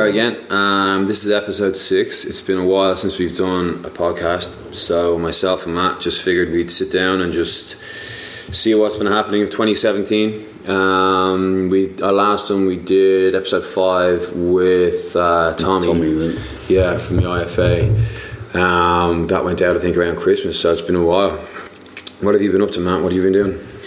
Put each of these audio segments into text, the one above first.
are again. Um, this is episode six. It's been a while since we've done a podcast, so myself and Matt just figured we'd sit down and just see what's been happening of 2017. Um, we our last one we did episode five with uh, Tommy. Tommy, yeah, from the IFA. Um, that went out I think around Christmas, so it's been a while. What have you been up to, Matt? What have you been doing?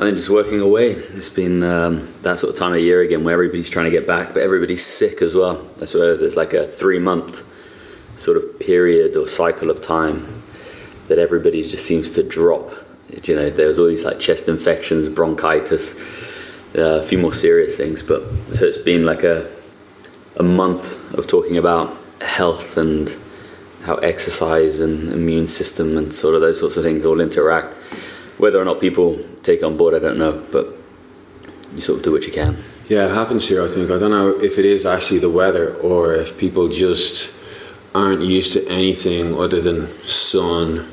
I think just working away. It's been um, that sort of time of year again where everybody's trying to get back, but everybody's sick as well. That's where there's like a three month sort of period or cycle of time that everybody just seems to drop. You know, there's all these like chest infections, bronchitis, uh, a few more serious things. But so it's been like a a month of talking about health and how exercise and immune system and sort of those sorts of things all interact whether or not people take on board, I don't know, but you sort of do what you can. Yeah, it happens here. I think I don't know if it is actually the weather or if people just aren't used to anything other than sun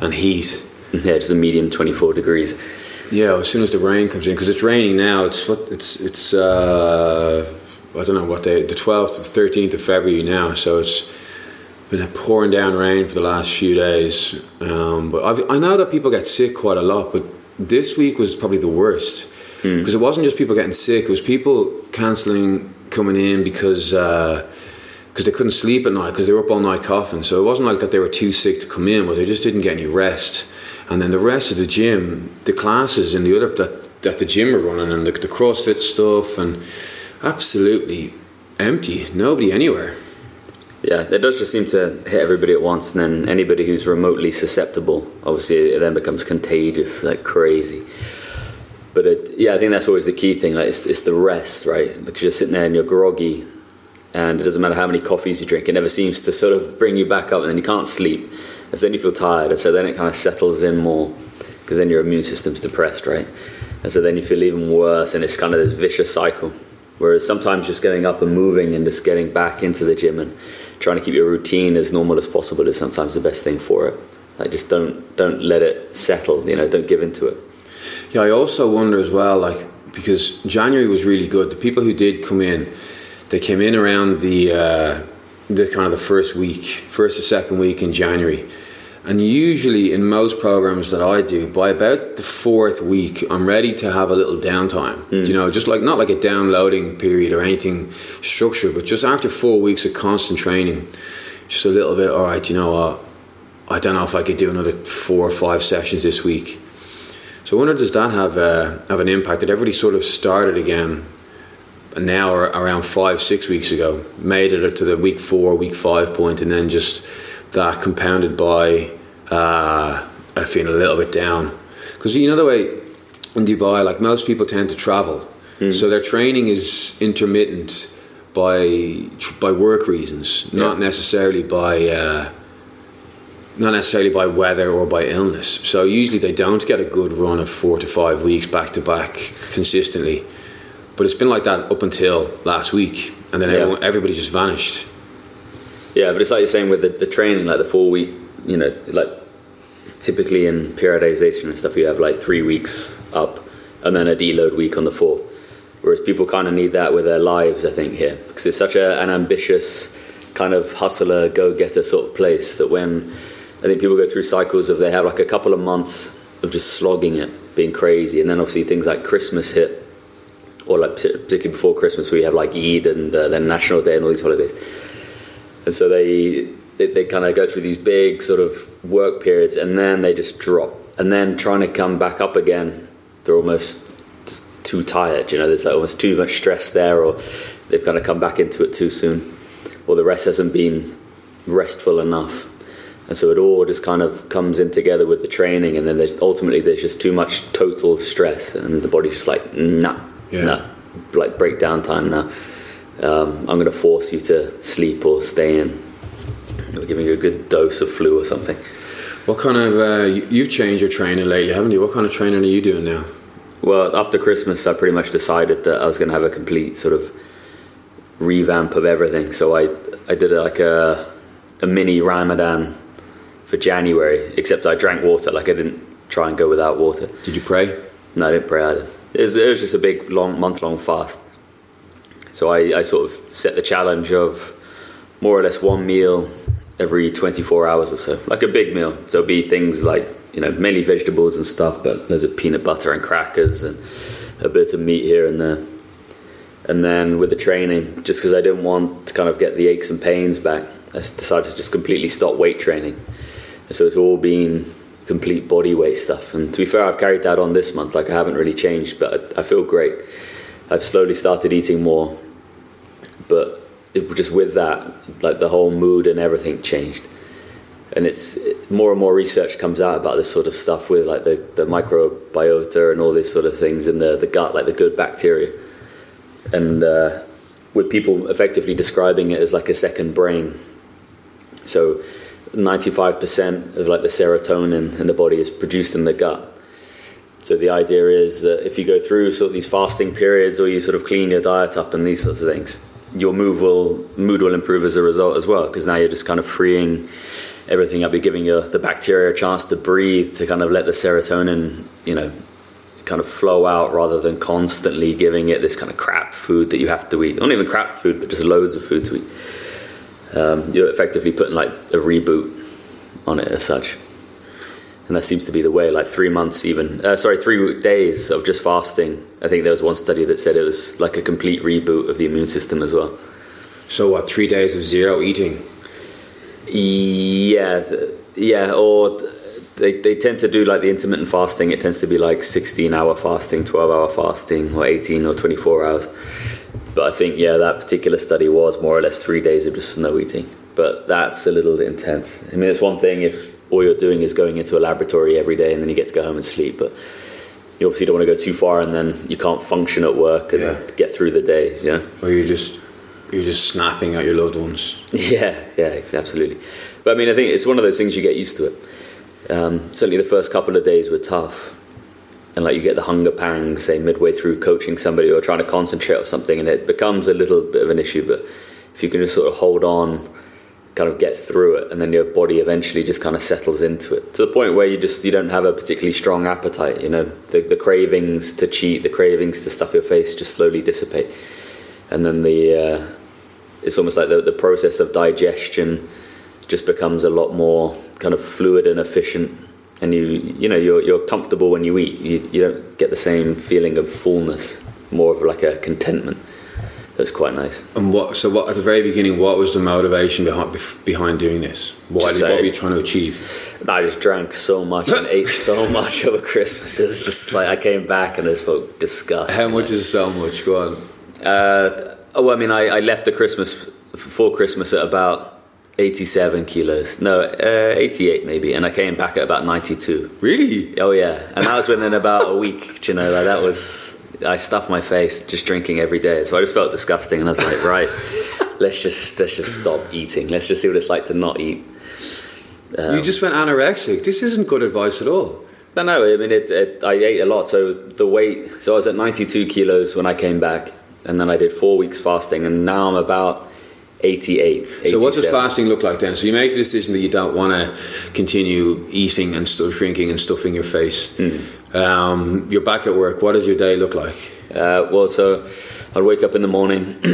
and heat. Yeah, just a medium twenty four degrees. Yeah, as soon as the rain comes in, because it's raining now. It's what it's it's. Uh, I don't know what day. The twelfth, thirteenth of February now. So it's been pouring down rain for the last few days. Um, but I've, i know that people get sick quite a lot, but this week was probably the worst because mm. it wasn't just people getting sick; it was people cancelling coming in because because uh, they couldn't sleep at night because they were up all night coughing. So it wasn't like that they were too sick to come in, but they just didn't get any rest. And then the rest of the gym, the classes and the other that that the gym are running and the, the CrossFit stuff and absolutely empty, nobody anywhere. Yeah, it does just seem to hit everybody at once, and then anybody who's remotely susceptible, obviously, it then becomes contagious like crazy. But it, yeah, I think that's always the key thing. Like it's, it's the rest, right? Because you're sitting there and you're groggy, and it doesn't matter how many coffees you drink, it never seems to sort of bring you back up, and then you can't sleep. And so then you feel tired, and so then it kind of settles in more, because then your immune system's depressed, right? And so then you feel even worse, and it's kind of this vicious cycle. Whereas sometimes just getting up and moving and just getting back into the gym and trying to keep your routine as normal as possible is sometimes the best thing for it. Like just don't don't let it settle. You know, don't give into it. Yeah, I also wonder as well, like because January was really good. The people who did come in, they came in around the uh, the kind of the first week, first or second week in January and usually, in most programs that I do, by about the fourth week, I'm ready to have a little downtime. Mm. You know, just like not like a downloading period or anything structured, but just after four weeks of constant training, just a little bit. All right, you know what? I don't know if I could do another four or five sessions this week. So I wonder, does that have uh, have an impact? That everybody sort of started again now around five, six weeks ago, made it to the week four, week five point, and then just that compounded by uh, feeling a little bit down. Because you know the way in Dubai, like most people tend to travel, mm. so their training is intermittent by by work reasons, yeah. not necessarily by. Uh, not necessarily by weather or by illness. So usually they don't get a good run of four to five weeks back to back consistently. But it's been like that up until last week, and then yeah. everyone, everybody just vanished. Yeah, but it's like you're saying with the, the training, like the four week you know, like typically in periodization and stuff, you have like three weeks up and then a deload week on the fourth. Whereas people kind of need that with their lives, I think, here. Because it's such a, an ambitious kind of hustler, go getter sort of place that when I think people go through cycles of they have like a couple of months of just slogging it, being crazy. And then obviously things like Christmas hit, or like particularly before Christmas, we have like Eid and uh, then National Day and all these holidays. And so they they, they kind of go through these big sort of work periods and then they just drop. And then trying to come back up again, they're almost too tired. You know, there's like almost too much stress there, or they've kind of come back into it too soon, or the rest hasn't been restful enough. And so it all just kind of comes in together with the training, and then there's, ultimately there's just too much total stress, and the body's just like, nah, yeah. nah, like breakdown time now. Um, I'm going to force you to sleep or stay in giving you a good dose of flu or something. What kind of uh, you've changed your training lately, haven't you? What kind of training are you doing now? Well, after Christmas, I pretty much decided that I was going to have a complete sort of revamp of everything. So I I did like a a mini Ramadan for January, except I drank water. Like I didn't try and go without water. Did you pray? No, I didn't pray either. It was, it was just a big long month long fast. So I, I sort of set the challenge of more or less one meal every 24 hours or so, like a big meal. So be things like you know mainly vegetables and stuff, but there's a peanut butter and crackers and a bit of meat here and there. And then with the training, just because I didn't want to kind of get the aches and pains back, I decided to just completely stop weight training. And so it's all been complete body weight stuff. And to be fair, I've carried that on this month. Like I haven't really changed, but I feel great. I've slowly started eating more, but it, just with that, like the whole mood and everything changed. And it's more and more research comes out about this sort of stuff with like the, the microbiota and all these sort of things in the, the gut, like the good bacteria. And uh, with people effectively describing it as like a second brain. So 95% of like the serotonin in the body is produced in the gut. So the idea is that if you go through sort of these fasting periods or you sort of clean your diet up and these sorts of things, your mood will mood will improve as a result as well because now you're just kind of freeing everything up. You're giving your, the bacteria a chance to breathe to kind of let the serotonin, you know, kind of flow out rather than constantly giving it this kind of crap food that you have to eat. Not even crap food, but just loads of food to eat. Um, you're effectively putting like a reboot on it as such. And that seems to be the way, like three months even, uh, sorry, three days of just fasting. I think there was one study that said it was like a complete reboot of the immune system as well. So what? Three days of zero eating. Yeah, yeah, or they, they tend to do like the intermittent fasting. It tends to be like 16 hour fasting, 12 hour fasting, or 18 or 24 hours. But I think, yeah, that particular study was more or less three days of just no eating. But that's a little intense. I mean, it's one thing if all you're doing is going into a laboratory every day and then you get to go home and sleep, but you obviously don't want to go too far and then you can't function at work and Yeah. get through the days, you know? Or you're just you're just snapping at your loved ones. Yeah, yeah, absolutely. But I mean, I think it's one of those things you get used to it. Um, certainly, the first couple of days were tough, and like you get the hunger pangs, say midway through coaching somebody or trying to concentrate on something, and it becomes a little bit of an issue. But if you can just sort of hold on, kind of get through it, and then your body eventually just kind of settles into it. To the point where you just you don't have a particularly strong appetite. You know, the, the cravings to cheat, the cravings to stuff your face, just slowly dissipate, and then the uh, it's almost like the, the process of digestion just becomes a lot more kind of fluid and efficient. And you you know you're, you're comfortable when you eat. You, you don't get the same feeling of fullness more of like a contentment that's quite nice And what? So what? At the very beginning, what was the motivation behind behind doing this? Why? Just What were you trying to achieve? I just drank so much and ate so much over Christmas it was just like I came back and I just felt disgust How much is so much? Go on. uh, oh I mean I, I left the Christmas before Christmas at about 87 kilos no uh, 88 maybe and I came back at about 92 Really? Oh yeah, and that was within about a week. do You know, like that was I stuffed my face just drinking every day, so I just felt disgusting, and I was like, right, let's just let's just stop eating. Let's just see what it's like to not eat. you um, just went anorexic. This isn't good advice at all. No, no, I mean, it, it, I ate a lot, so the weight. So I was at 92 kilos when I came back, and then I did four weeks fasting, and now I'm about 88. So what does fasting look like then? So you make the decision that you don't want to continue eating and still drinking and stuffing your face. Hmm. Um, you're back at work. What does your day look like? Uh, well, so I'd wake up in the morning.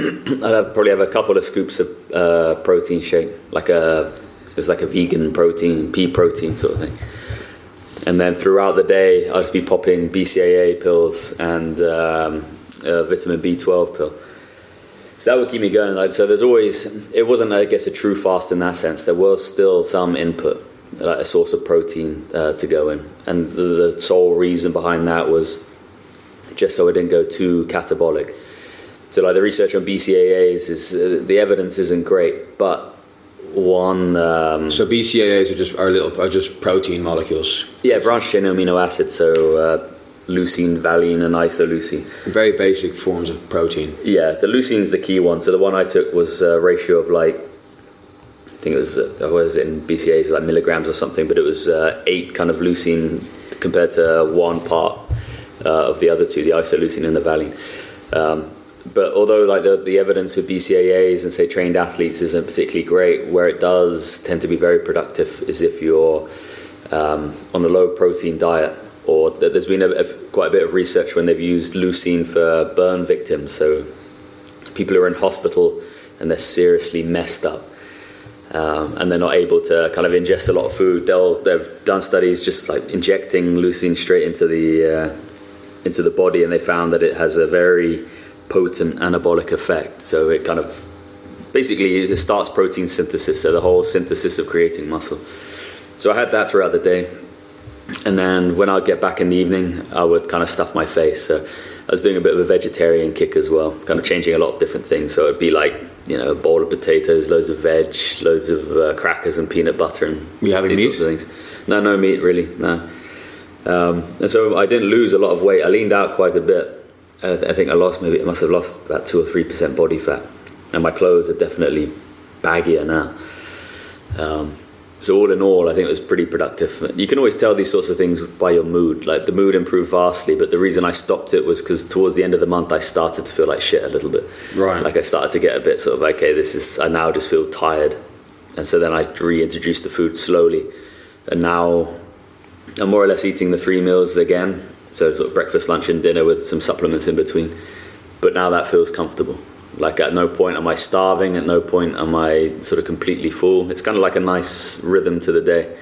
I'd have, probably have a couple of scoops of uh, protein shake, like a it's like a vegan protein, pea protein sort of thing. And then throughout the day, I'd just be popping BCAA pills and um, a vitamin B12 pill. So that would keep me going. Like so, there's always it wasn't I guess a true fast in that sense. There was still some input, like a source of protein uh, to go in, and the, the sole reason behind that was just so I didn't go too catabolic. So like the research on BCAAs is uh, the evidence isn't great, but one um, So BCAAs are just are little are just protein molecules. yeah branched chain amino acids, so uh, leucine, valine, and isoleucine. Very basic forms of protein. Yeah, the leucine's the key one. So the one I took was a ratio of like, think it was, uh, what was it in BCAs, like milligrams or something, but it was uh, eight kind of leucine compared to one part uh, of the other two, the isoleucine and the valine. Um, but although like the, the evidence with BCAAs and say trained athletes isn't particularly great, where it does tend to be very productive is if you're um, on a low protein diet or th- there's been a, a- quite a bit of research when they've used leucine for burn victims. So people who are in hospital and they're seriously messed up. Um, and they're not able to kind of ingest a lot of food. They'll they've done studies just like injecting leucine straight into the uh, into the body, and they found that it has a very potent anabolic effect. So it kind of basically it starts protein synthesis, so the whole synthesis of creating muscle. So I had that throughout the day, and then when I'd get back in the evening, I would kind of stuff my face. So I was doing a bit of a vegetarian kick as well, kind of changing a lot of different things. So it'd be like you know a bowl of potatoes, loads of veg, loads of uh, crackers and peanut butter and you having these meat? sorts of things. No, no meat really. No. Um, and so I didn't lose a lot of weight. I leaned out quite a bit. I think I lost maybe I must have lost about two or three percent body fat, and my clothes are definitely baggier now. Um, so all in all, I think it was pretty productive. You can always tell these sorts of things by your mood. Like the mood improved vastly, but the reason I stopped it was because towards the end of the month, I started to feel like shit a little bit. Right. Like I started to get a bit sort of okay, this is. I now just feel tired, and so then I reintroduced the food slowly, and now I'm more or less eating the three meals again. So sort of breakfast, lunch, and dinner with some supplements in between. But now that feels comfortable. Like at no point am I starving. At no point am I sort of completely full. It's kind of like a nice rhythm to the day.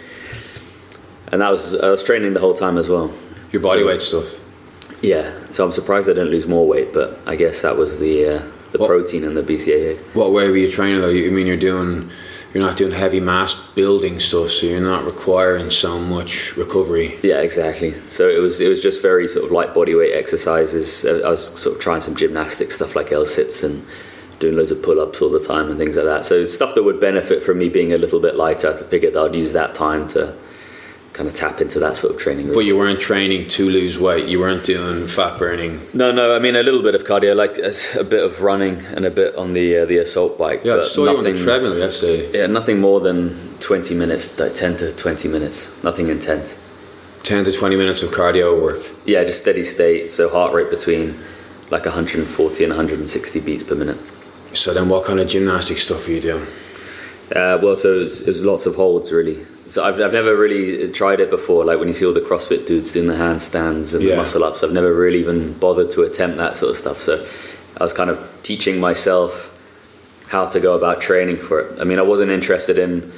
And that was I was training the whole time as well. Your body So- weight stuff. Yeah. So I'm surprised I didn't lose more weight, but I guess that was the uh, the What- protein and the BCAAs. What way were you training though? You I mean you're doing, you're not doing heavy mass building stuff, so you're not requiring so much recovery. Yeah, exactly. So it was it was just very sort of light body weight exercises. I was sort of trying some gymnastic stuff like L sits and doing loads of pull ups all the time and things like that. So stuff that would benefit from me being a little bit lighter. I figured I'd use that time to kind of tap into that sort of training. But you weren't training to lose weight. You weren't doing fat burning. No, no. I mean a little bit of cardio, like a bit of running and a bit on the uh, the assault bike. Yeah, I but saw you on the nothing- treadmill yesterday. Yeah, nothing more than twenty minutes, like ten to twenty minutes. Nothing intense. 10 to 20 minutes of cardio work. Yeah, just steady state. So heart rate between like 140 and 160 beats per minute. So then what kind of gymnastic stuff are you doing? Uh, well, so it was, it was lots of holds really. So I've, I've never really tried it before. Like when you see all the CrossFit dudes doing the handstands and Yeah. the muscle ups, I've never really even bothered to attempt that sort of stuff. So I was kind of teaching myself how to go about training for it. I mean, I wasn't interested in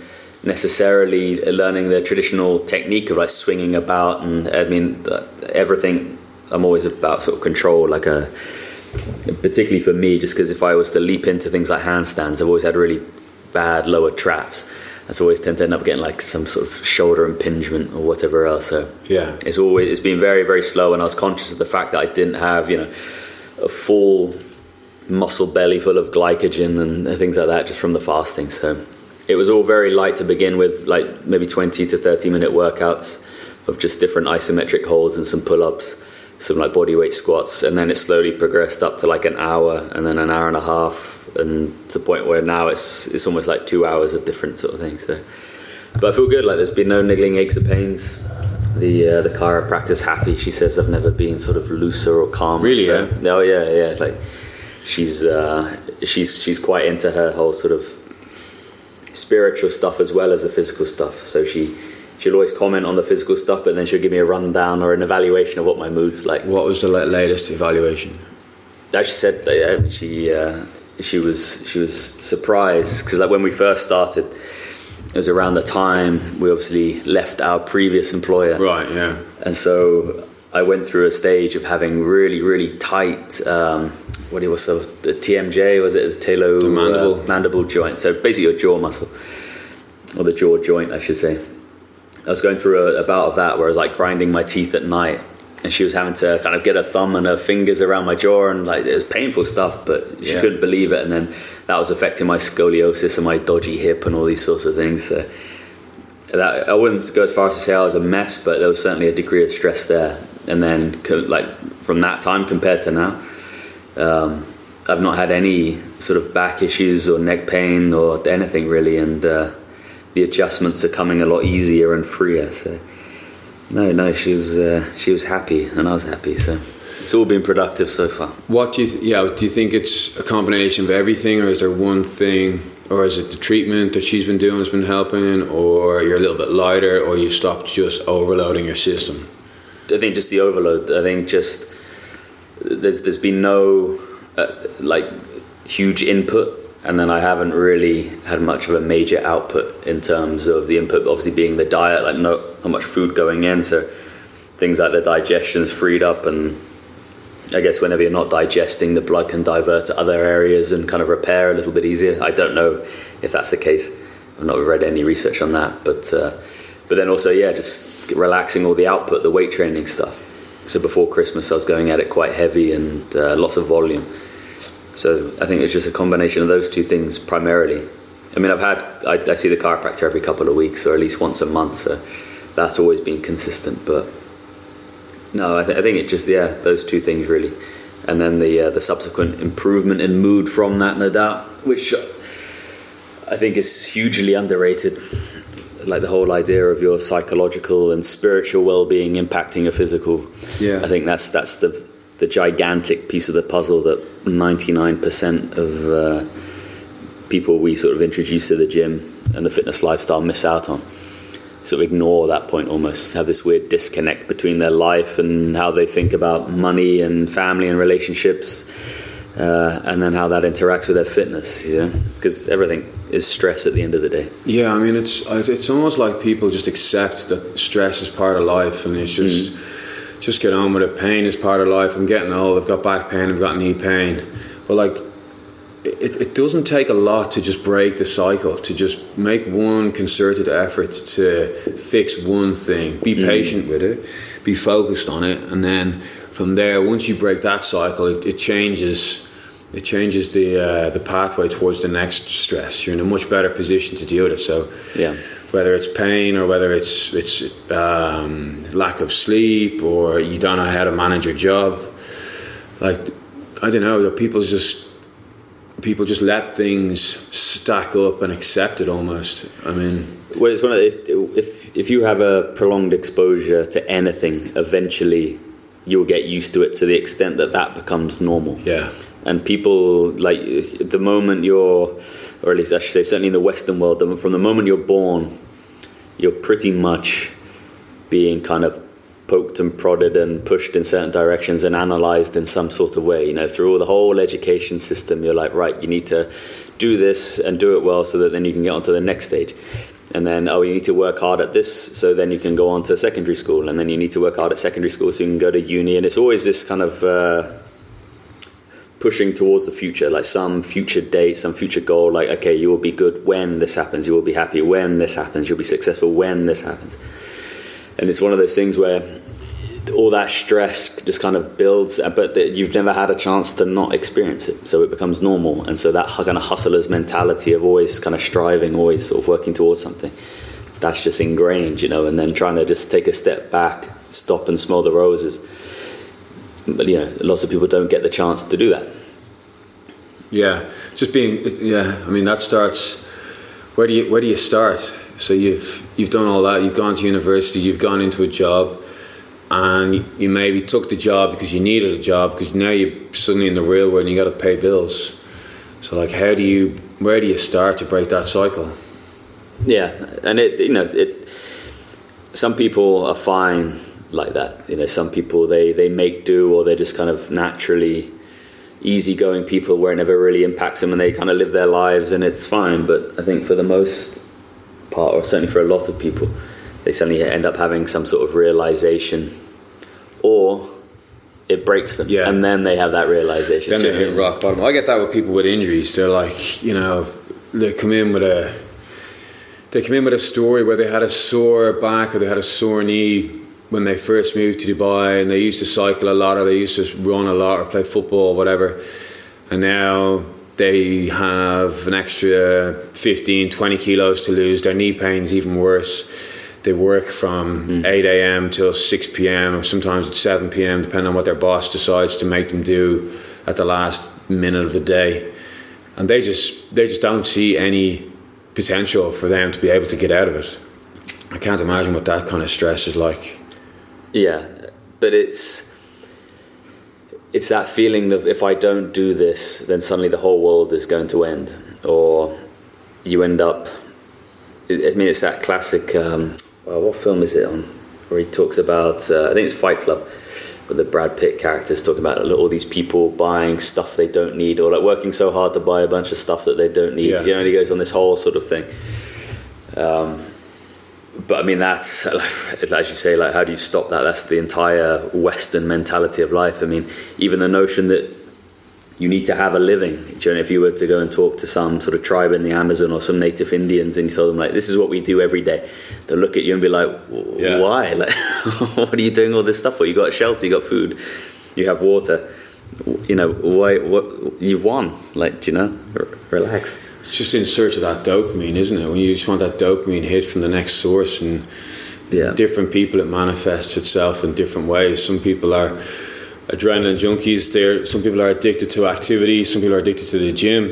necessarily learning the traditional technique of like swinging about and I mean everything. I'm always about sort of control, like a particularly for me, just because if I was to leap into things like handstands, I've always had really bad lower traps. That's always tend to end up getting like some sort of shoulder impingement or whatever else. So Yeah. it's always it's been very very slow, and I was conscious of the fact that I didn't have you know a full muscle belly full of glycogen and things like that just from the fasting. So it was all very light to begin with, like maybe 20 to 30 minute workouts of just different isometric holds and some pull ups, some like body weight squats, and then it slowly progressed up to like an hour and then an hour and a half, and to the point where now it's it's almost like two hours of different sort of things. So, but I feel good. Like there's been no niggling aches or pains. The uh, the chiropractor's happy. She says I've never been sort of looser or calmer. Really, So- Oh yeah, yeah. Like she's uh, she's she's quite into her whole sort of spiritual stuff as well as the physical stuff. So she she'll always comment on the physical stuff, but then she'll give me a rundown or an evaluation of what my mood's like. What was the latest evaluation? As she said, that, yeah, she uh, she was she was surprised because like when we first started, it was around the time we obviously left our previous employer, Right, yeah. and so I went through a stage of having really really tight. Um, what it was the, the TMJ was it the talo The mandible. uh, mandible joint? So basically your jaw muscle or the jaw joint, I should say. I was going through a, a bout of that where I was like grinding my teeth at night, and she was having to kind of get her thumb and her fingers around my jaw, and like it was painful stuff, but she Yeah. couldn't believe it. And then that was affecting my scoliosis and my dodgy hip and all these sorts of things. So that I wouldn't go as far as to say I was a mess, but there was certainly a degree of stress there. And then, like from that time compared to now, um, I've not had any sort of back issues or neck pain or anything really, and uh, the adjustments are coming a lot easier and freer. So, no, no, she was uh, she was happy, and I was happy. So, it's all been productive so far. What do you, th- yeah, do you think it's a combination of everything, or is there one thing, or is it the treatment that she's been doing has been helping, or you're a little bit lighter, or you've stopped just overloading your system? I think just the overload. I think just there's there's been no uh, like huge input and then I haven't really had much of a major output in terms of the input obviously being the diet like no not much food going in so things like the digestion's freed up. And I guess whenever you're not digesting the blood can divert to other areas and kind of repair a little bit easier. I don't know if that's the case. I've not read any research on that. But uh, but then also yeah just relaxing all the output the weight training stuff. So before Christmas I was going at it quite heavy and uh, lots of volume so I think it's just a combination of those two things primarily. I mean, I've had I, I, see the chiropractor every couple of weeks or at least once a month, so that's always been consistent. But no, I, th- I think it just yeah those two things really, and then the uh, the subsequent improvement in mood from that, no doubt, which I think is hugely underrated. Like the whole idea of your psychological and spiritual well-being impacting your physical. Yeah, I think that's that's the the gigantic piece of the puzzle that 99% of uh, people we sort of introduce to the gym and the fitness lifestyle miss out on. Sort of ignore that point almost, have this weird disconnect between their life and how they think about money and family and relationships, uh, and then how that interacts with their fitness, you know? Because everything is stress at the end of the day. Yeah, I mean, it's, it's almost like people just accept that stress is part of life and it's just. Mm just get on with it. Pain is part of life. I'm getting old. I've got back pain. I've got knee pain. But like, it, it doesn't take a lot to just break the cycle. To just make one concerted effort to fix one thing. Be mm. patient with it. Be focused on it, and then from there, once you break that cycle, it, it changes. It changes the uh, the pathway towards the next stress. You're in a much better position to deal with it. So, yeah whether it's pain or whether it's it's um, lack of sleep or you don't know how to manage your job. Like I don't know, people just people just let things stack up and accept it almost. I mean, well, it's one of the, if if you have a prolonged exposure to anything, eventually you'll get used to it to the extent that that becomes normal. Yeah. And people like the moment you're, or at least I should say, certainly in the Western world, from the moment you're born, you're pretty much being kind of poked and prodded and pushed in certain directions and analyzed in some sort of way. You know, through all the whole education system, you're like, right, you need to do this and do it well so that then you can get on to the next stage. And then, oh, you need to work hard at this, so then you can go on to secondary school. And then you need to work hard at secondary school so you can go to uni. And it's always this kind of uh, pushing towards the future, like some future date, some future goal, like, okay, you will be good when this happens, you will be happy when this happens, you'll be successful when this happens. And it's one of those things where all that stress just kind of builds, but you've never had a chance to not experience it. So it becomes normal. And so that kind of hustler's mentality of always kind of striving, always sort of working towards something, that's just ingrained, you know, and then trying to just take a step back, stop and smell the roses but you know, lots of people don't get the chance to do that. Yeah, just being yeah. I mean, that starts. Where do you where do you start? So you've you've done all that. You've gone to university. You've gone into a job, and you maybe took the job because you needed a job because now you're suddenly in the real world and you got to pay bills. So like, how do you where do you start to break that cycle? Yeah, and it you know it. Some people are fine like that. You know, some people they they make do or they're just kind of naturally easygoing people where it never really impacts them and they kind of live their lives and it's fine. But I think for the most part, or certainly for a lot of people, they suddenly end up having some sort of realization or it breaks them. Yeah. And then they have that realization. Then they hit rock bottom. I get that with people with injuries. They're like, you know, they come in with a they come in with a story where they had a sore back or they had a sore knee when they first moved to Dubai and they used to cycle a lot or they used to run a lot or play football or whatever. And now they have an extra 15, 20 kilos to lose. Their knee pain's even worse. They work from mm. 8 a.m. till 6 p.m. or sometimes at 7 p.m. depending on what their boss decides to make them do at the last minute of the day. And they just they just don't see any potential for them to be able to get out of it. I can't imagine what that kind of stress is like. Yeah, but it's it's that feeling that if I don't do this, then suddenly the whole world is going to end, or you end up. I mean, it's that classic. Um, well, what film is it on? Where he talks about, uh, I think it's Fight Club, where the Brad Pitt characters talking about all these people buying stuff they don't need or like working so hard to buy a bunch of stuff that they don't need. Yeah. You know, he goes on this whole sort of thing. Um, but I mean, that's as you say, like how do you stop that? That's the entire Western mentality of life. I mean, even the notion that you need to have a living. Do you know, if you were to go and talk to some sort of tribe in the Amazon or some native Indians and you told them like, this is what we do every day, they'll look at you and be like, Yeah. why? Like, what are you doing all this stuff for? You got shelter, you got food, you have water. You know, why? What you've won? Like, do you know, R- relax. It's just in search of that dopamine, isn't it? When you just want that dopamine hit from the next source, and Yeah. different people, it manifests itself in different ways. Some people are adrenaline junkies. There, some people are addicted to activity. Some people are addicted to the gym.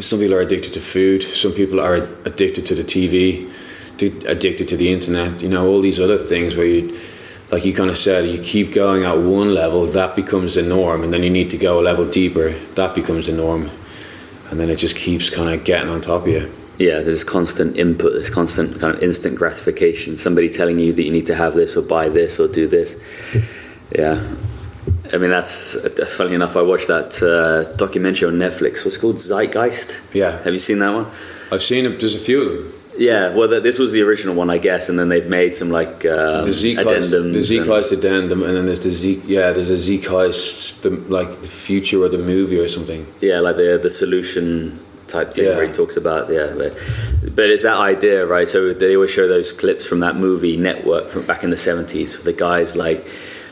Some people are addicted to food. Some people are addicted to the TV. Addicted to the internet. You know, all these other things where you, like you kind of said, you keep going at one level, that becomes the norm, and then you need to go a level deeper. That becomes the norm, and then it just keeps kind of getting on top of you. yeah, there's constant input, there's constant kind of instant gratification. Somebody telling you that you need to have this or buy this or do this. Yeah. I mean, that's funny enough. I watched that uh, documentary on Netflix. What's it called Zeitgeist? Yeah. Have you seen that one? I've seen it. There's a few of them. Yeah. Well, th- this was the original one, I guess, and then they've made some like um, The addendums. the Zeitgeist addendum, and then there's the Z, yeah, there's a Zeitgeist, the, like the future or the movie or something. yeah, like the the solution type thing Yeah. where he talks about yeah, but, but it's that idea, right? So they always show those clips from that movie Network from back in the seventies. The guys like.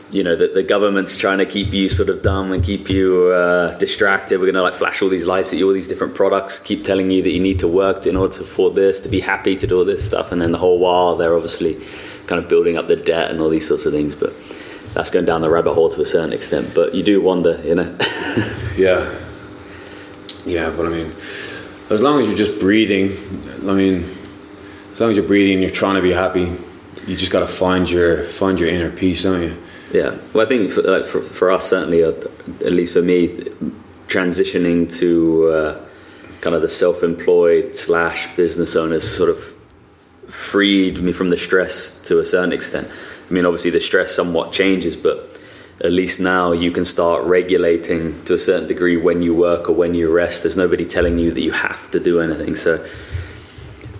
You know that the government's trying to keep you sort of dumb and keep you uh, distracted. We're gonna like flash all these lights at you, all these different products, keep telling you that you need to work in order to afford this, to be happy, to do all this stuff, and then the whole while they're obviously kind of building up the debt and all these sorts of things. But that's going down the rabbit hole to a certain extent. But you do wonder, you know. Yeah, yeah, but I mean, as long as you're just breathing, I mean, as long as you're breathing, you're trying to be happy. You just got to find your find your inner peace, don't you? Yeah, well, I think for, like, for, for us, certainly, uh, at least for me, transitioning to uh, kind of the self employed slash business owners sort of freed me from the stress to a certain extent. I mean, obviously, the stress somewhat changes, but at least now you can start regulating to a certain degree when you work or when you rest. There's nobody telling you that you have to do anything. So,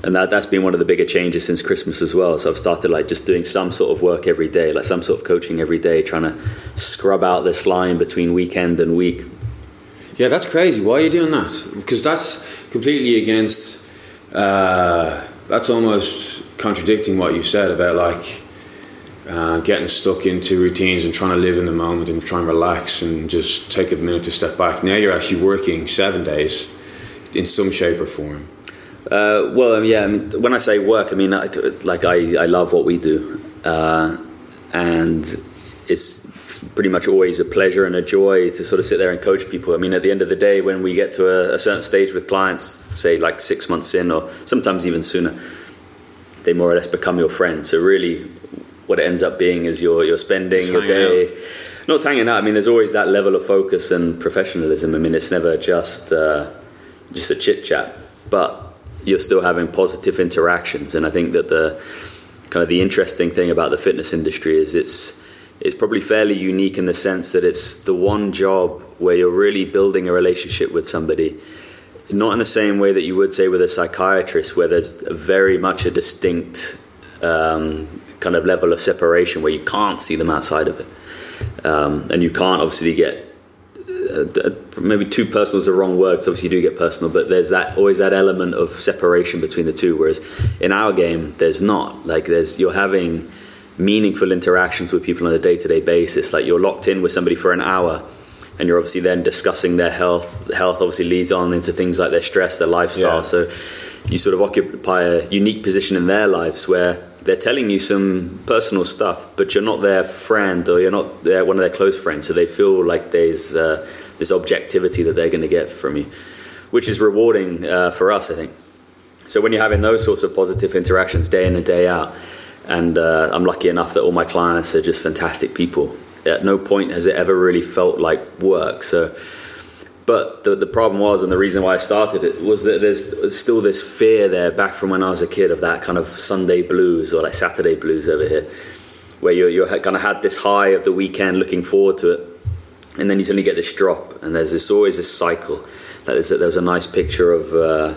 and that, that's been one of the bigger changes since Christmas as well. So I've started like just doing some sort of work every day, like some sort of coaching every day, trying to scrub out this line between weekend and week. Yeah, that's crazy. Why are you doing that? Because that's completely against. Uh, that's almost contradicting what you said about like uh, getting stuck into routines and trying to live in the moment and trying to relax and just take a minute to step back. Now you're actually working seven days in some shape or form. Uh, well, um, yeah. I mean, when I say work, I mean I, like I, I love what we do, uh, and it's pretty much always a pleasure and a joy to sort of sit there and coach people. I mean, at the end of the day, when we get to a, a certain stage with clients, say like six months in, or sometimes even sooner, they more or less become your friend. So really, what it ends up being is you're you're spending your day. Not hanging out. I mean, there's always that level of focus and professionalism. I mean, it's never just uh, just a chit chat, but you're still having positive interactions. And I think that the kind of the interesting thing about the fitness industry is it's it's probably fairly unique in the sense that it's the one job where you're really building a relationship with somebody. Not in the same way that you would say with a psychiatrist, where there's very much a distinct um, kind of level of separation where you can't see them outside of it. Um, and you can't obviously get maybe too personal is the wrong word. 'cause obviously, you do get personal, but there's that always that element of separation between the two. Whereas in our game, there's not. Like there's you're having meaningful interactions with people on a day-to-day basis. Like you're locked in with somebody for an hour, and you're obviously then discussing their health. Health obviously leads on into things like their stress, their lifestyle. Yeah. So you sort of occupy a unique position in their lives where they're telling you some personal stuff, but you're not their friend or you're not their, one of their close friends. So they feel like there's uh, this objectivity that they're going to get from you, which is rewarding uh, for us, I think. So when you're having those sorts of positive interactions day in and day out, and uh, I'm lucky enough that all my clients are just fantastic people. At no point has it ever really felt like work. So, but the, the problem was, and the reason why I started it was that there's still this fear there back from when I was a kid of that kind of Sunday blues or like Saturday blues over here, where you're, you're kind of had this high of the weekend looking forward to it and then you suddenly get this drop and there's this always this cycle. That is there's a nice picture of uh,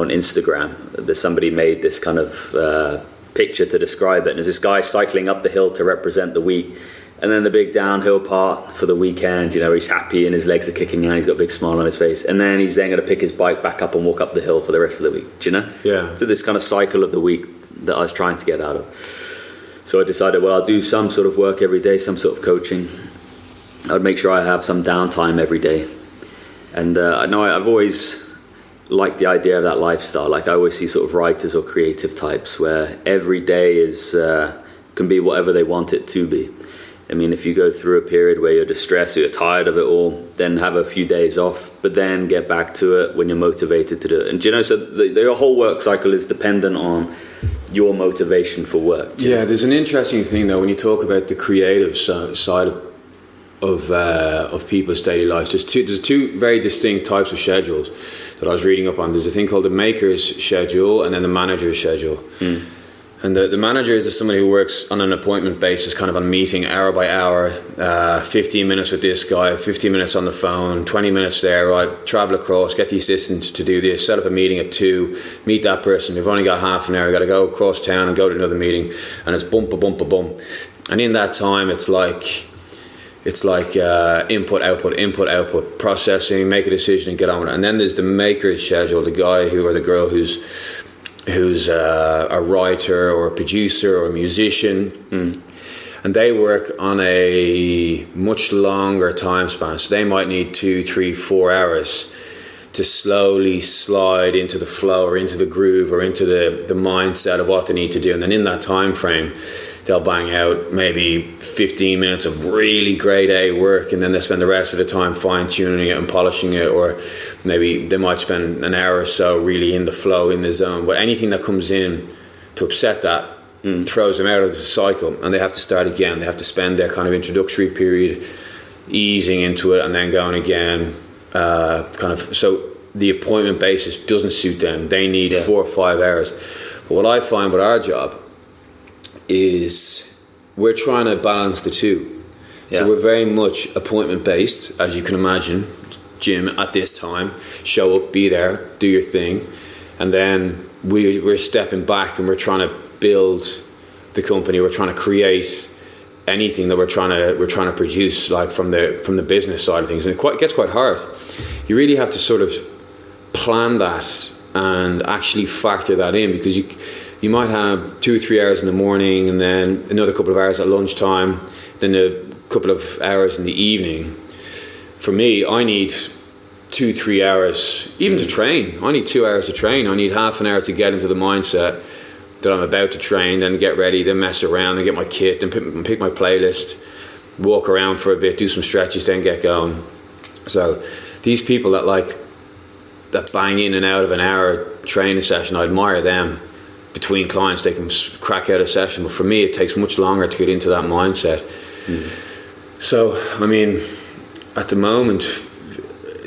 on instagram that somebody made this kind of uh, picture to describe it. And there's this guy cycling up the hill to represent the week and then the big downhill part for the weekend you know he's happy and his legs are kicking and he's got a big smile on his face. And then he's then going to pick his bike back up and walk up the hill for the rest of the week do you know? Yeah. so this kind of cycle of the week that i was trying to get out of. So i decided well i'll do some sort of work every day some sort of coaching I'd make sure I have some downtime every day. And uh, I know I've always liked the idea of that lifestyle. Like I always see sort of writers or creative types where every day is uh, can be whatever they want it to be. I mean, if you go through a period where you're distressed, or you're tired of it all, then have a few days off, but then get back to it when you're motivated to do it. And do you know, so the, the whole work cycle is dependent on your motivation for work. Yeah, there's an interesting thing though when you talk about the creative side of of, uh, of people's daily lives. There's two there's two very distinct types of schedules that I was reading up on. There's a thing called the maker's schedule and then the manager's schedule. And the, the manager is somebody who works on an appointment basis, kind of on meeting hour by hour, uh, 15 minutes with this guy, 15 minutes on the phone, 20 minutes there, right? Travel across, get the assistants to do this, set up a meeting at 2, meet that person. We've only got half an hour, got to go across town and go to another meeting. And it's bump, a bump, a bump. And in that time, it's like it's like uh, input, output, input, output, processing, make a decision, and get on with it. And then there's the maker's schedule, the guy who or the girl who's who's uh, a writer or a producer or a musician, and they work on a much longer time span. So they might need two, three, four hours to slowly slide into the flow or into the groove or into the, the mindset of what they need to do. And then in that time frame, they'll bang out maybe 15 minutes of really grade A work and then they spend the rest of the time fine tuning it and polishing it or maybe they might spend an hour or so really in the flow in the zone. But anything that comes in to upset that mm. throws them out of the cycle and they have to start again. They have to spend their kind of introductory period easing into it and then going again uh, kind of so the appointment basis doesn't suit them they need Yeah. four or five hours but what I find with our job is we're trying to balance the two. Yeah. So we're very much appointment based, as you can imagine. Gym at this time, show up, be there, do your thing, and then we we're stepping back and we're trying to build the company. We're trying to create anything that we're trying to we're trying to produce, like from the from the business side of things, and it quite gets quite hard. You really have to sort of plan that and actually factor that in because you you might have two or three hours in the morning and then another couple of hours at lunchtime, then a couple of hours in the evening. For me, I need two, three hours, even to train. I need two hours to train. I need half an hour to get into the mindset that I'm about to train, then get ready, then mess around, then get my kit, then pick, pick my playlist, walk around for a bit, do some stretches, then get going. So these people that like that bang in and out of an hour training session, I admire them. Between clients, they can crack out a session, but for me, it takes much longer to get into that mindset. Mm-hmm. So, I mean, at the moment,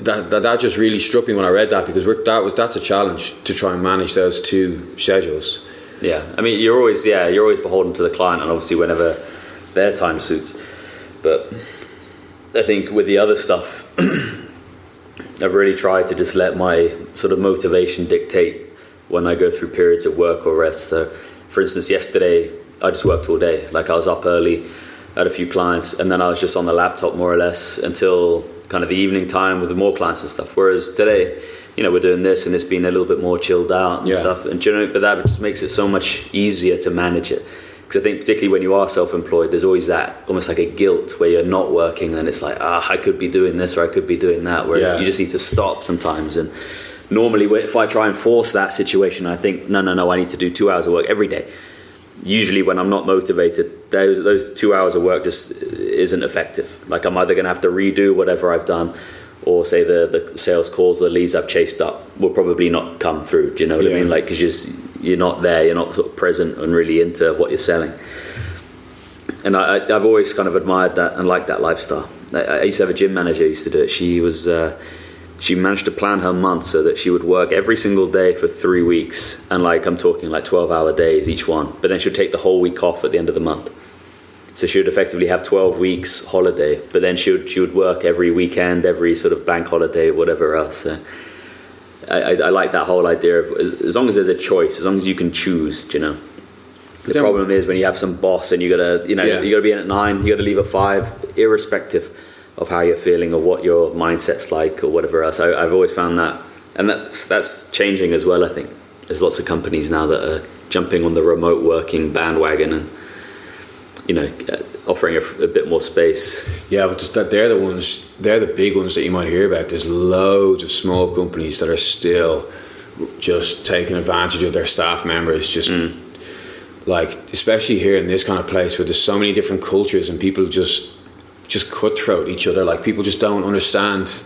that, that that just really struck me when I read that because we're, that was that's a challenge to try and manage those two schedules. Yeah, I mean, you're always yeah, you're always beholden to the client, and obviously whenever their time suits. But I think with the other stuff, I've really tried to just let my sort of motivation dictate when I go through periods of work or rest. So, for instance, yesterday I just worked all day. Like I was up early, had a few clients, and then I was just on the laptop more or less until kind of the evening time with more clients and stuff. Whereas today, you know, we're doing this and it's been a little bit more chilled out and Yeah. stuff. And generally, but that just makes it so much easier to manage it. Because I think particularly when you are self-employed, there's always that almost like a guilt where you're not working, and it's like, ah, I could be doing this or I could be doing that. Where Yeah. you just need to stop sometimes. And normally, if I try and force that situation, I think, no, no, no, I need to do two hours of work every day. Usually, when I'm not motivated, those those two hours of work just isn't effective. Like I'm either going to have to redo whatever I've done, or say the the sales calls, the leads I've chased up will probably not come through. Do you know what I mean? Like because you're you're not there, you're not sort of present and really into what you're selling. And I, I've always kind of admired that and liked that lifestyle. I, I used to have a gym manager who used to do it. She was. Uh, she managed to plan her month so that she would work every single day for three weeks and like i'm talking like 12 hour days each one but then she'd take the whole week off at the end of the month So she would effectively have 12 weeks holiday, but then she would, she would work every weekend, every sort of bank holiday, whatever else. So I, I, I like that whole idea of as long as there's a choice, as long as you can choose, you know. The problem is when you have some boss and you gotta, you know, Yeah. you gotta be in at nine, you gotta leave at five, irrespective of how you're feeling or what your mindset's like or whatever else. I, I've always found that, and that's that's changing as well. I think there's lots of companies now that are jumping on the remote working bandwagon and you know offering a, a bit more space. Yeah, but just that they're the ones, they're the big ones that you might hear about. There's loads of small companies that are still just taking advantage of their staff members. Just like, especially here in this kind of place where there's so many different cultures and people just just cutthroat each other. Like people just don't understand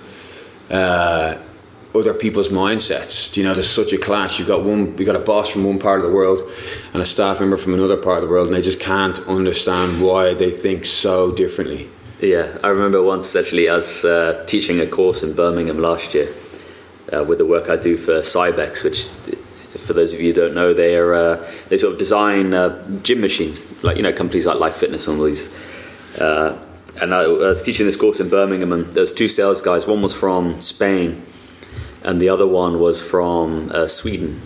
uh, other people's mindsets. You know, there's such a clash. You've got one, you got a boss from one part of the world and a staff member from another part of the world, and they just can't understand why they think so differently. Yeah, I remember once actually I was uh, teaching a course in Birmingham last year uh, with the work I do for Cybex, which, for those of you who don't know, they are uh, they sort of design uh, gym machines, like you know companies like Life Fitness and all these. Uh, and I, I was teaching this course in Birmingham, and there was two sales guys. One was from Spain, and the other one was from uh, Sweden.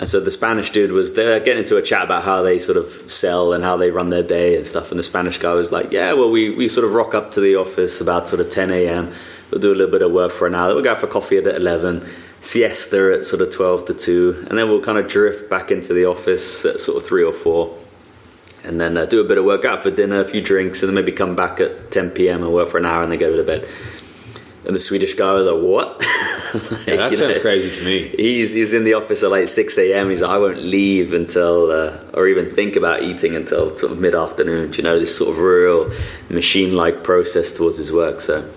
And so the Spanish dude was there getting into a chat about how they sort of sell and how they run their day and stuff. And the Spanish guy was like, Yeah, well, we, we sort of rock up to the office about sort of 10 a.m. We'll do a little bit of work for an hour. We'll go out for coffee at 11, siesta at sort of 12 to 2. And then we'll kind of drift back into the office at sort of 3 or 4. And then uh, do a bit of work out for dinner, a few drinks, and then maybe come back at 10 p.m. and work for an hour and then go to bed. And the Swedish guy was like, What? Yeah, that sounds know? crazy to me. He's he's in the office at like six a.m. He's like, I won't leave until, uh, or even think about eating until sort of mid afternoon. You know, this sort of real machine-like process towards his work. So,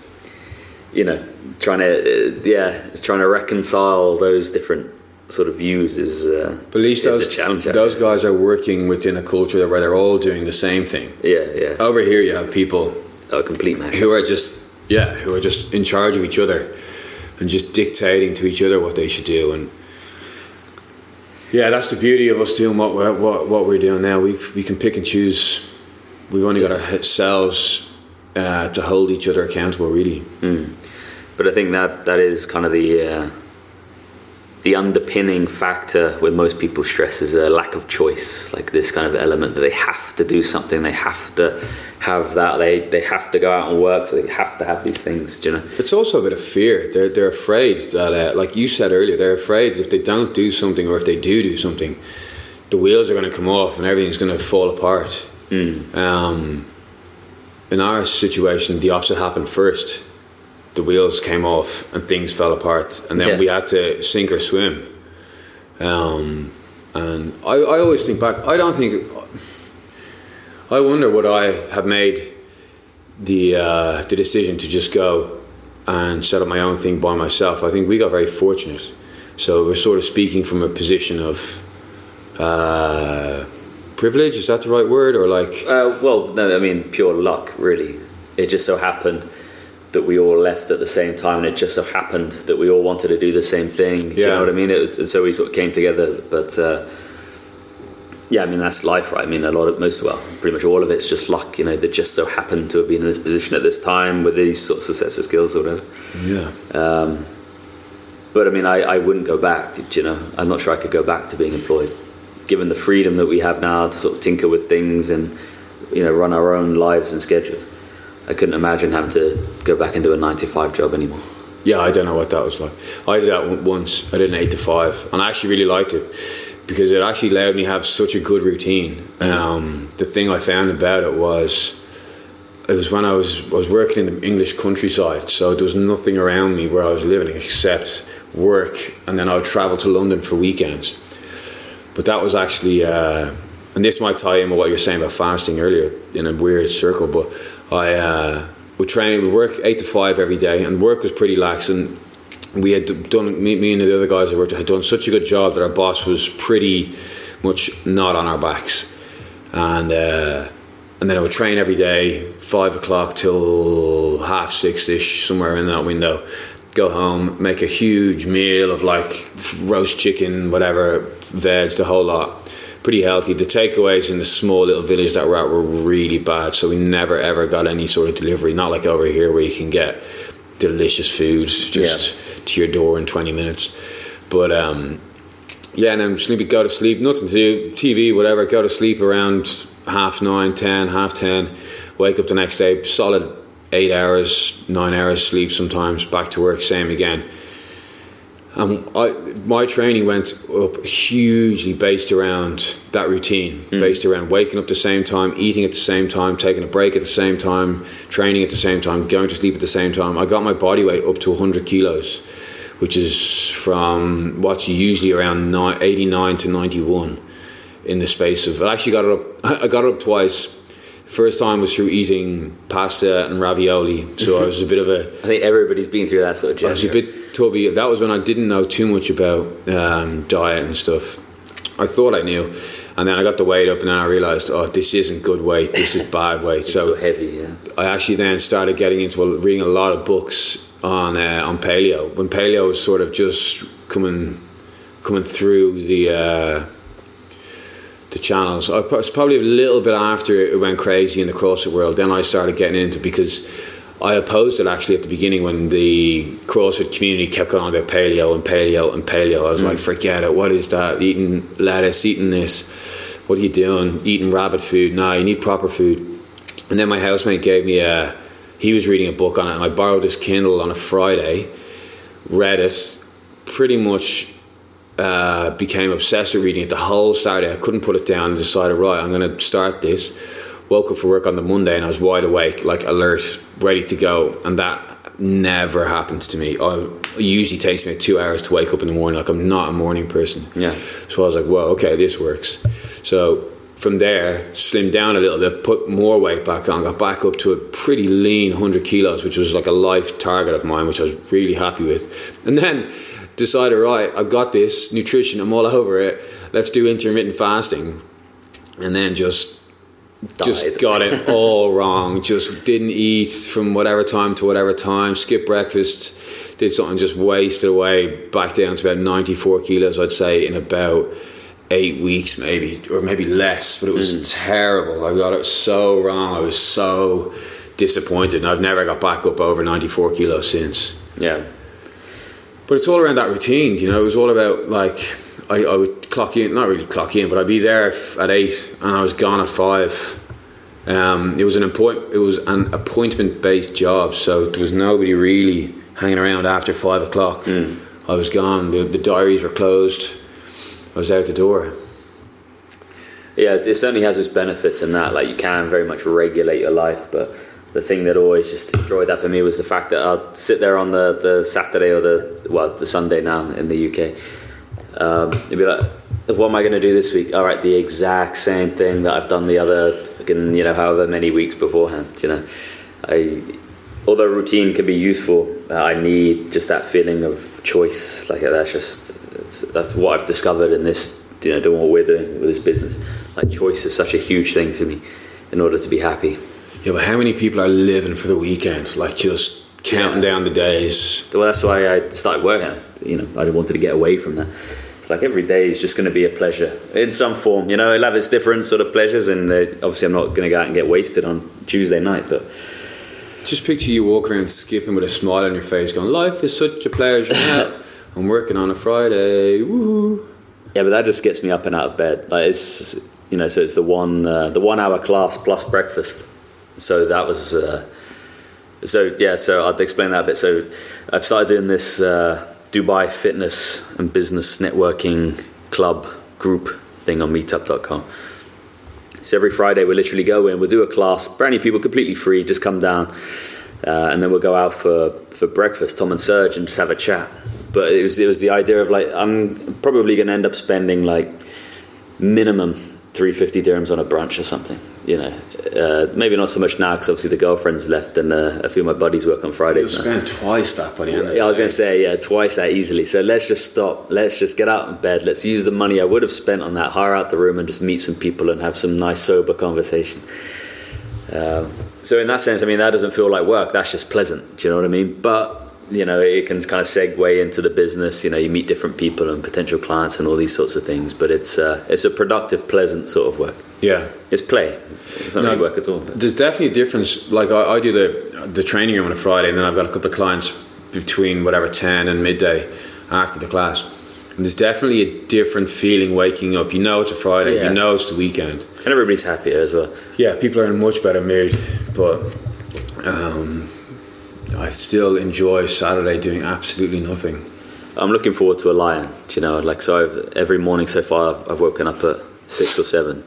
you know, trying to uh, yeah, trying to reconcile those different sort of views is uh, But at least is those, a challenge. those guys are working within a culture where they're all doing the same thing. yeah, yeah, Over here, you have people oh, complete man. who are just yeah, who are just in charge of each other and just dictating to each other what they should do. And yeah, that's the beauty of us doing what we're, what, what we're doing now. We we can pick and choose. We've only got ourselves uh, to hold each other accountable, really. But I think that that is kind of the uh, the underpinning factor when most people stress is a lack of choice, like this kind of element that they have to do something, they have to have that, they they have to go out and work, so they have to have these things. Do you know? It's also a bit of fear. They're they're afraid that, uh, like you said earlier, they're afraid that if they don't do something or if they do do something, the wheels are going to come off and everything's going to fall apart. Um, in our situation, the opposite happened first. The wheels came off and things fell apart, and then Yeah. we had to sink or swim. Um, and I, I always think back. I don't think. I wonder would I have made the uh, the decision to just go and set up my own thing by myself. I think we got very fortunate. So we're sort of speaking from a position of uh, privilege. Is that the right word, or like? Uh, well, no, I mean pure luck, really. It just so happened that we all left at the same time, and it just so happened that we all wanted to do the same thing. Do you Yeah. know what I mean? It was, and so we sort of came together. But uh, yeah, I mean that's life, right? I mean, a lot of most, well, pretty much all of it's just luck. You know, that just so happened to have been in this position at this time with these sorts of sets of skills or whatever. Yeah. Um, but I mean, I, I wouldn't go back. do You know, I'm not sure I could go back to being employed, given the freedom that we have now to sort of tinker with things and you know run our own lives and schedules. I couldn't imagine having to go back and do a nine to five job anymore. Yeah, I don't know what that was like. I did that once. I did an eight to five, and I actually really liked it because it actually allowed me to have such a good routine. Um, the thing I found about it was it was when I was I was working in the English countryside, so there was nothing around me where I was living except work, and then I would travel to London for weekends. But that was actually, uh, and this might tie in with what you're saying about fasting earlier in a weird circle. But I uh, would train, would work eight to five every day, and work was pretty lax. And we had done me, me and the other guys that worked had done such a good job that our boss was pretty much not on our backs, and uh, and then I would train every day, five o'clock till half six ish, somewhere in that window. Go home, make a huge meal of like roast chicken, whatever, veg, the whole lot. Pretty healthy. The takeaways in the small little village that we're at were really bad, so we never ever got any sort of delivery. Not like over here where you can get delicious food just yeah. to your door in twenty minutes. But um, yeah, and then sleep, go to sleep, nothing to do, TV, whatever. Go to sleep around half nine, ten, half ten. Wake up the next day, solid eight hours, nine hours sleep sometimes. Back to work, same again. Um, I, my training went up hugely based around that routine, mm. based around waking up at the same time, eating at the same time, taking a break at the same time, training at the same time, going to sleep at the same time. I got my body weight up to 100 kilos, which is from what's usually around 89 to 91 in the space of. I actually got it up. I got it up twice First time was through eating pasta and ravioli, so I was a bit of a. I think everybody's been through that sort of journey. I was a bit tubby. That was when I didn't know too much about um, diet and stuff. I thought I knew, and then I got the weight up, and then I realized, oh, this isn't good weight. This is bad weight. so, so, heavy. Yeah. I actually then started getting into reading a lot of books on uh, on paleo when paleo was sort of just coming coming through the. Uh, the channels. I was probably a little bit after it went crazy in the CrossFit world. Then I started getting into because I opposed it actually at the beginning when the CrossFit community kept going on about paleo and paleo and paleo. I was mm. like, forget it. What is that? Eating lettuce, eating this. What are you doing? Eating rabbit food? Nah, you need proper food. And then my housemate gave me a. He was reading a book on it, and I borrowed his Kindle on a Friday, read it, pretty much uh, became obsessed with reading it the whole Saturday. I couldn't put it down and decided, right, I'm going to start this. Woke up for work on the Monday and I was wide awake, like alert, ready to go. And that never happens to me. I, it usually takes me two hours to wake up in the morning. Like I'm not a morning person. Yeah. So I was like, well, okay, this works. So from there, slimmed down a little bit, put more weight back on, got back up to a pretty lean 100 kilos, which was like a life target of mine, which I was really happy with. And then decided, right, I've got this nutrition, I'm all over it. Let's do intermittent fasting, and then just Died. just got it all wrong. Just didn't eat from whatever time to whatever time. Skipped breakfast. Did something just wasted away. Back down to about 94 kilos, I'd say, in about eight weeks, maybe, or maybe less. But it was mm. terrible. I got it so wrong. I was so disappointed, and I've never got back up over 94 kilos since. Yeah but it's all around that routine. You know, it was all about like I, I would clock in, not really clock in, but I'd be there at eight and I was gone at five. Um, it was an appoint, it was an appointment based job, so there was nobody really hanging around after five o'clock. Mm. I was gone. The, the, diaries were closed. I was out the door. Yeah, it certainly has its benefits in that. Like you can very much regulate your life, but the thing that always just destroyed that for me was the fact that I'd sit there on the, the Saturday or the well the Sunday now in the UK. Um, would be like, what am I going to do this week? All right, the exact same thing that I've done the other, you know, however many weeks beforehand. You know, I although routine can be useful, I need just that feeling of choice. Like that's just that's what I've discovered in this. You know, doing what we're doing with this business. Like choice is such a huge thing for me in order to be happy. Yeah, but how many people are living for the weekends? Like just counting down the days. Well, that's why I started working. You know, I wanted to get away from that. It's like every day is just going to be a pleasure in some form. You know, it'll have its different sort of pleasures, and uh, obviously, I'm not going to go out and get wasted on Tuesday night, but. Just picture you walking around skipping with a smile on your face, going, "Life is such a pleasure." I'm working on a Friday. Woohoo! Yeah, but that just gets me up and out of bed. Like it's, you know, so it's the one, uh, the one hour class plus breakfast so that was uh, so yeah so i'll explain that a bit. So i've started doing this uh, dubai fitness and business networking club group thing on meetup.com so every friday we literally go in we'll do a class brand new people completely free just come down uh, and then we'll go out for, for breakfast tom and serge and just have a chat. But it was, it was the idea of like i'm probably going to end up spending like minimum 350 dirhams on a brunch or something you know, uh, maybe not so much now because obviously the girlfriend's left and uh, a few of my buddies work on Fridays. You spend twice that the end. Yeah, I was going to say yeah, twice that easily. So let's just stop. Let's just get out of bed. Let's use the money I would have spent on that, hire out the room, and just meet some people and have some nice sober conversation. Um, so in that sense, I mean that doesn't feel like work. That's just pleasant. Do you know what I mean? But you know, it can kind of segue into the business. You know, you meet different people and potential clients and all these sorts of things. But it's uh, it's a productive, pleasant sort of work. Yeah, it's play. It's not No, really work at all. There's definitely a difference. Like I, I do the the training room on a Friday, and then I've got a couple of clients between whatever ten and midday after the class. And there's definitely a different feeling waking up. You know it's a Friday. Yeah. You know it's the weekend. And everybody's happier as well. Yeah, people are in a much better mood. But um, I still enjoy Saturday doing absolutely nothing. I'm looking forward to a lion. You know, like so. I've, every morning so far, I've, I've woken up at six or seven,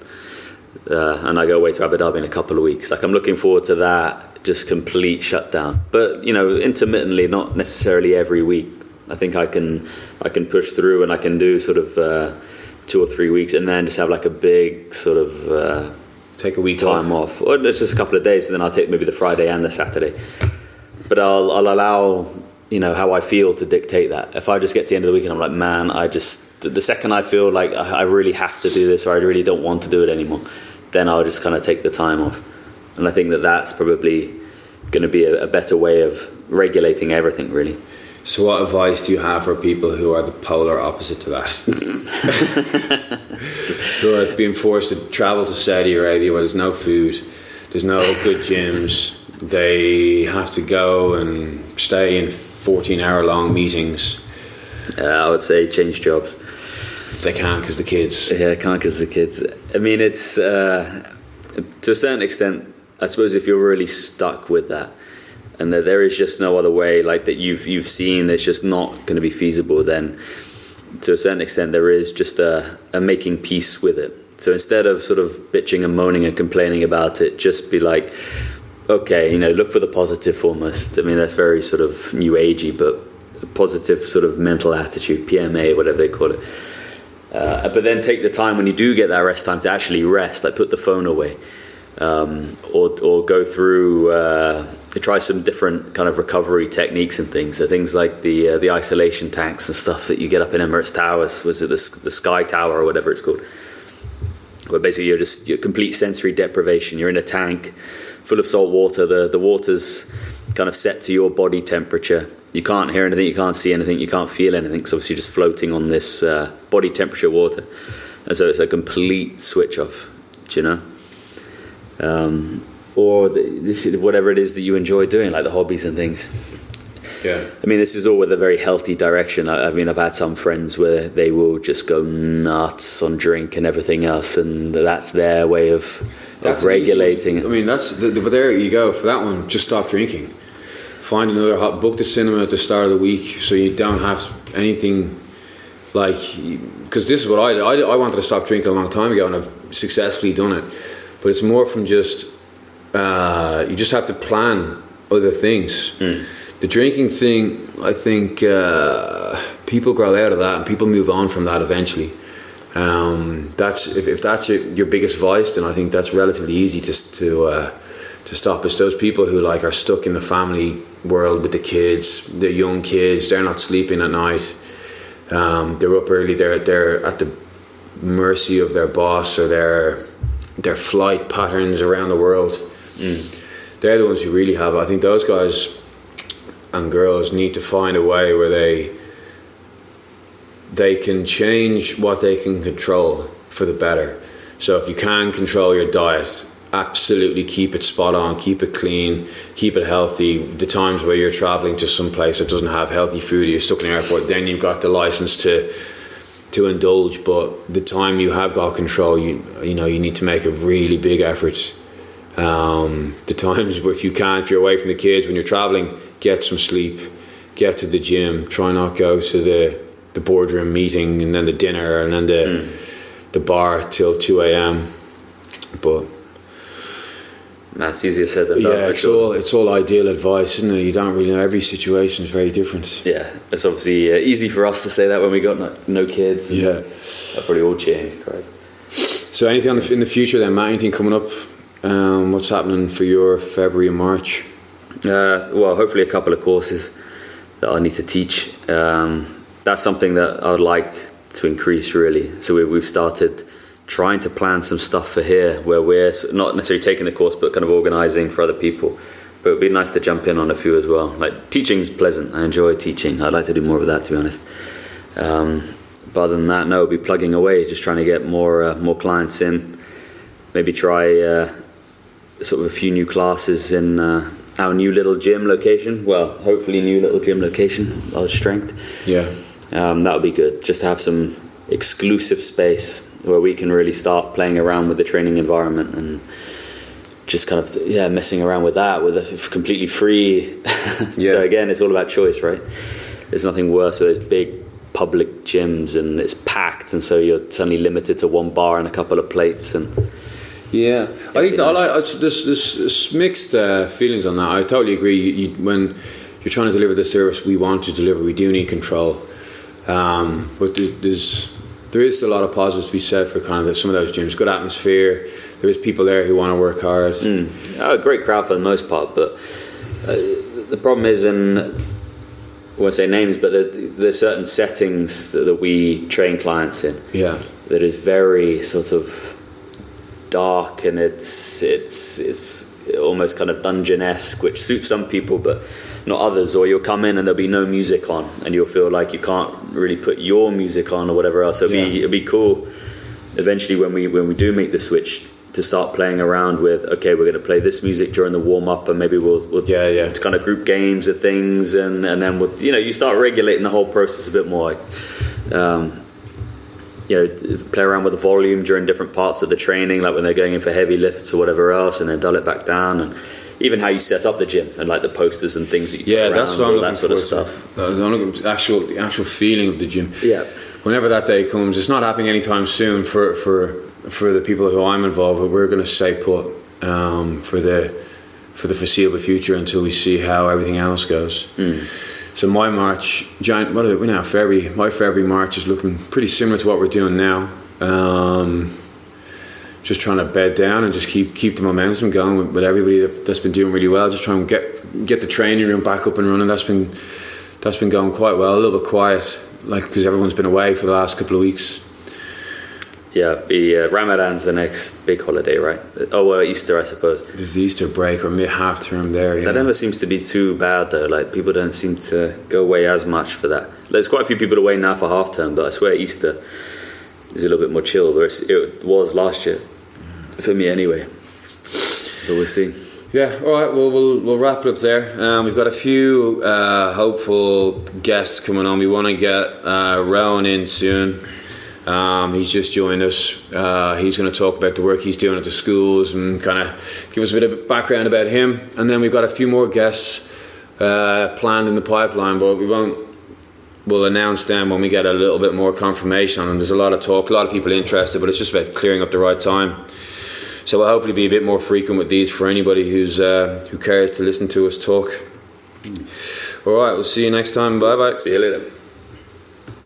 uh, and I go away to Abu Dhabi in a couple of weeks. Like I'm looking forward to that, just complete shutdown. But you know, intermittently, not necessarily every week. I think I can, I can push through, and I can do sort of uh, two or three weeks, and then just have like a big sort of. Uh, Take a week time off. off. Or it's just a couple of days, and then I'll take maybe the Friday and the Saturday. But I'll, I'll allow, you know, how I feel to dictate that. If I just get to the end of the week and I'm like, man, I just, the- second I feel like I really have to do this or I really don't want to do it anymore, then I'll just kind of take the time off. And I think that that's probably going to be a, a better way of regulating everything, really. So, what advice do you have for people who are the polar opposite to that? who are being forced to travel to Saudi Arabia where there's no food, there's no good gyms, they have to go and stay in 14 hour long meetings. Uh, I would say change jobs. They can't because the kids. Yeah, can't because the kids. I mean, it's uh, to a certain extent. I suppose if you're really stuck with that, and that there is just no other way, like that you've you've seen, it's just not going to be feasible. Then, to a certain extent, there is just a, a making peace with it. So instead of sort of bitching and moaning and complaining about it, just be like, okay, you know, look for the positive foremost. I mean, that's very sort of new agey, but positive sort of mental attitude, PMA, whatever they call it. Uh, but then take the time when you do get that rest time to actually rest, like put the phone away, um, or or go through uh, try some different kind of recovery techniques and things. So things like the uh, the isolation tanks and stuff that you get up in Emirates Towers. Was it the, the Sky Tower or whatever it's called? Where basically you're just you're complete sensory deprivation. You're in a tank full of salt water. The the water's kind of set to your body temperature. You can't hear anything, you can't see anything, you can't feel anything. So obviously you're just floating on this uh, body temperature water, and so it's a complete switch off. Do you know? Um, or the, whatever it is that you enjoy doing, like the hobbies and things. Yeah. I mean, this is all with a very healthy direction. I, I mean, I've had some friends where they will just go nuts on drink and everything else, and that's their way of, of an easy regulating I mean, that's the, but there you go. For that one, just stop drinking. Find another hot book the cinema at the start of the week, so you don't have anything like. Because this is what I, did. I I wanted to stop drinking a long time ago, and I've successfully done it. But it's more from just uh, you just have to plan other things. The drinking thing, I think uh, people grow out of that, and people move on from that eventually. Um, that's if, if that's your, your biggest vice, then I think that's relatively easy to to uh, to stop. It's those people who like are stuck in the family world with the kids, the young kids. They're not sleeping at night. Um, they're up early. They're they're at the mercy of their boss or their their flight patterns around the world. They're the ones who really have. it. I think those guys and girls need to find a way where they they can change what they can control for the better. So if you can control your diet, absolutely keep it spot on, keep it clean, keep it healthy. The times where you're traveling to some place that doesn't have healthy food, you're stuck in the airport, then you've got the license to to indulge. But the time you have got control, you you know you need to make a really big effort. Um, the times where if you can, if you're away from the kids when you're traveling, get some sleep, get to the gym. Try not go to the the boardroom meeting and then the dinner and then the the bar till two a.m. But That's easier said than done. yeah, it's sure. all it's all ideal advice, isn't it? You don't really know. Every situation is very different. Yeah, it's obviously uh, easy for us to say that when we got no, no kids. Yeah. that probably all changed. Christ. So anything on the, in the future then, Matt? Anything coming up? Um, what's happening for your February and March? Uh, well, hopefully a couple of courses that I need to teach. Um, that's something that I would like to increase really. So we, we've started trying to plan some stuff for here where we're not necessarily taking the course but kind of organising for other people. But it'd be nice to jump in on a few as well. Like teaching's pleasant. I enjoy teaching. I'd like to do more of that, to be honest. Um, but other than that, no, be plugging away, just trying to get more uh, more clients in. Maybe try uh, sort of a few new classes in uh, our new little gym location. Well, hopefully, new little gym location, our strength. Yeah. Um, that would be good. Just to have some exclusive space where we can really start playing around with the training environment and just kind of yeah messing around with that with a completely free. Yeah. so again, it's all about choice, right? There's nothing worse with those big public gyms and it's packed, and so you're suddenly limited to one bar and a couple of plates and. Yeah, I think I like there's, there's mixed uh, feelings on that. I totally agree. You, you, when you're trying to deliver the service we want to deliver, we do need control. Um, but there's, there's there is a lot of positives to be said for kind of some of those gyms. Good atmosphere. There's people there who want to work hard. Oh, a great crowd for the most part, but uh, the problem is in I won't say names, but there, there's certain settings that, that we train clients in Yeah, that is very sort of dark and it's it's it's almost kind of dungeon esque, which suits some people, but not others. Or you'll come in and there'll be no music on, and you'll feel like you can't really put your music on or whatever else. It'll be it'll be cool eventually when we when we do make the switch to start playing around with okay we're going to play this music during the warm up and maybe we'll, we'll Yeah, yeah. kind of group games and things and and then we'll, you know you start regulating the whole process a bit more like um, you know play around with the volume during different parts of the training like when they're going in for heavy lifts or whatever else and then dull it back down and even how you set up the gym and like the posters and things that you yeah, put that's what I'm that sort of to. stuff That's I'm looking to actual the actual feeling of the gym. yeah whenever that day comes, it's not happening anytime soon for for for the people who I'm involved with. We're going to stay put um, for the for the foreseeable future until we see how everything else goes. So my March, Jan, what are we now? February. My February March is looking pretty similar to what we're doing now. Um, just trying to bed down and just keep keep the momentum going with, with everybody that, that's been doing really well. Just trying to get get the training room back up and running. That's been that's been going quite well. A little bit quiet, like because everyone's been away for the last couple of weeks. yeah the uh, Ramadan's the next big holiday right oh well Easter I suppose There's the Easter break or mid half term there. Yeah. That never seems to be too bad though. Like people don't seem to go away as much for that. There's quite a few people away now for half term, but I swear Easter is a little bit more chill. It was last year for me anyway. But we'll see. Yeah, all right. Well, we'll we'll wrap it up there. Um, we've got a few uh, hopeful guests coming on. We want to get uh, Rowan in soon. Um, he's just joined us. Uh, he's going to talk about the work he's doing at the schools and kind of give us a bit of background about him. And then we've got a few more guests uh, planned in the pipeline, but we won't. We'll announce them when we get a little bit more confirmation on them. There's a lot of talk, a lot of people interested, but it's just about clearing up the right time. So we'll hopefully be a bit more frequent with these for anybody who's uh, who cares to listen to us talk. All right, we'll see you next time. Bye bye. See you later.